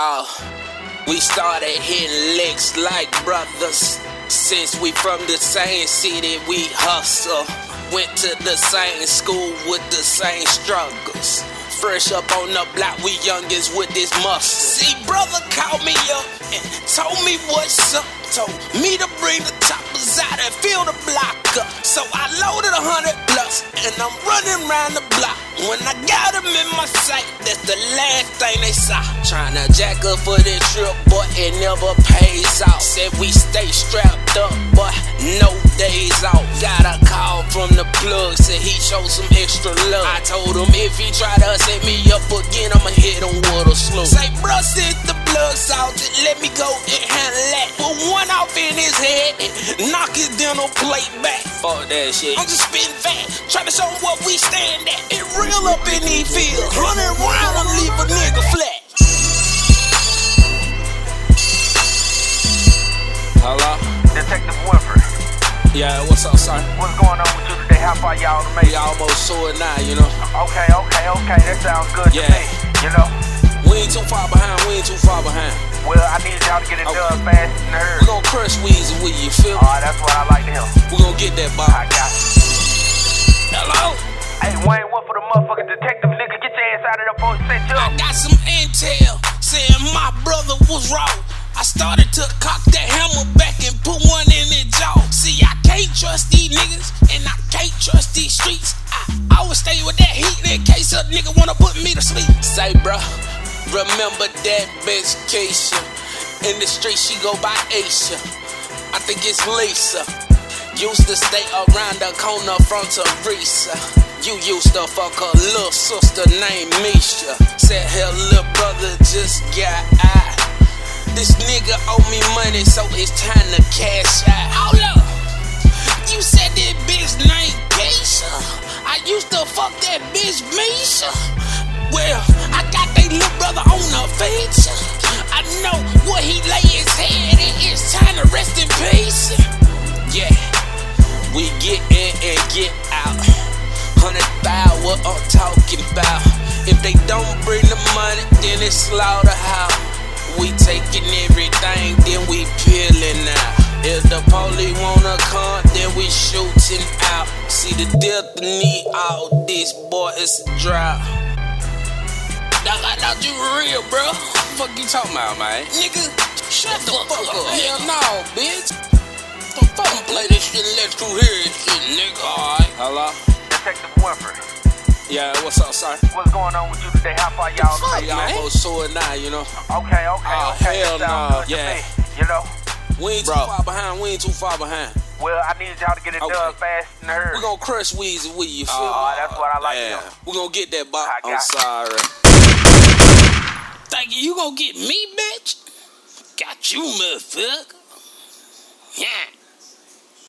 Oh, we started hitting licks like brothers. Since we from the same city, we hustle. Went to the same school with the same struggles. Fresh up on the block, we youngins with this muscle. See, brother called me up and told me what's up. Told me to bring the choppers out and fill the block up. So I loaded a hundred plus and I'm running around the block. When I got them in my sight, that's the last thing they saw. Tryna jack up for this trip, but it never pays off. Said we stay strapped up, but no days off. Got a call from the plug, said he showed some extra love. I told him if he try to set me up again, I'ma hit him with a slow. Say, bruh, since the plug salted, let me go and handle that. Put one off in his head and knock his dental plate back. Fuck that shit. I'm just spitting fat, trying to show him what we stand at. It real up in these fields, running around and leave a nigga flat. Hello? Detective Winfrey, Yeah, what's up, son? what's going on with you today? How far y'all to make We almost saw it now, you know. Okay, okay, okay. That sounds good Yeah. to me. You know? Ain't too far behind, we ain't too far behind. Well, I need y'all to get it Okay. done fast and We gon' crush Weezy with you, feel me? Alright, that's what I like to hear. We gon' get that, Bob. I got you. Hello? Hey, Wayne, what for the motherfucking detective nigga? Get your ass out of there before it set you I got some intel saying my brother was wrong. I started to cock that hammer back and put one in his jaw. See, I can't trust these niggas and I can't trust these streets. I always stay with that heat in case a nigga wanna put me to sleep. Say, bruh, remember that bitch Keisha. In the street, she go by Aisha. I think it's Lisa. Used to stay around the corner from Teresa. You used to fuck her little sister named Misha. Said her little brother just got out. This nigga owe me money, so it's time to cash out. Hold up. You said that bitch named Keisha. I used to fuck that bitch Misha. Well, about. If they don't bring the money, then it's slaughterhouse. We taking everything, then we peeling out. If the police wanna come, then we shooting out. See the death need all this, boy, it's a drought. Dog, I thought you were real, bro. Fuck you talking about, man? Nigga, shut the fuck up. Hell no, bitch. The fuck play this shit and let you hear this shit, nigga. Alright. Hello? Detective Winfrey, Yeah, what's up, sir? what's going on with you today? How far y'all Fuck, make man. almost saw it now, you know. Okay, okay, Oh, okay. hell no, yeah. me. You know? We ain't too far behind. We ain't too far behind. Well, I need y'all to get it Okay. done fast and hurry. We gonna crush Weezy with you, feel Oh, that's what I like Yeah. hear. We gonna get that, Bob. I I'm got sorry. Thank you. You gonna get me, bitch? Got you, motherfucker. Yeah.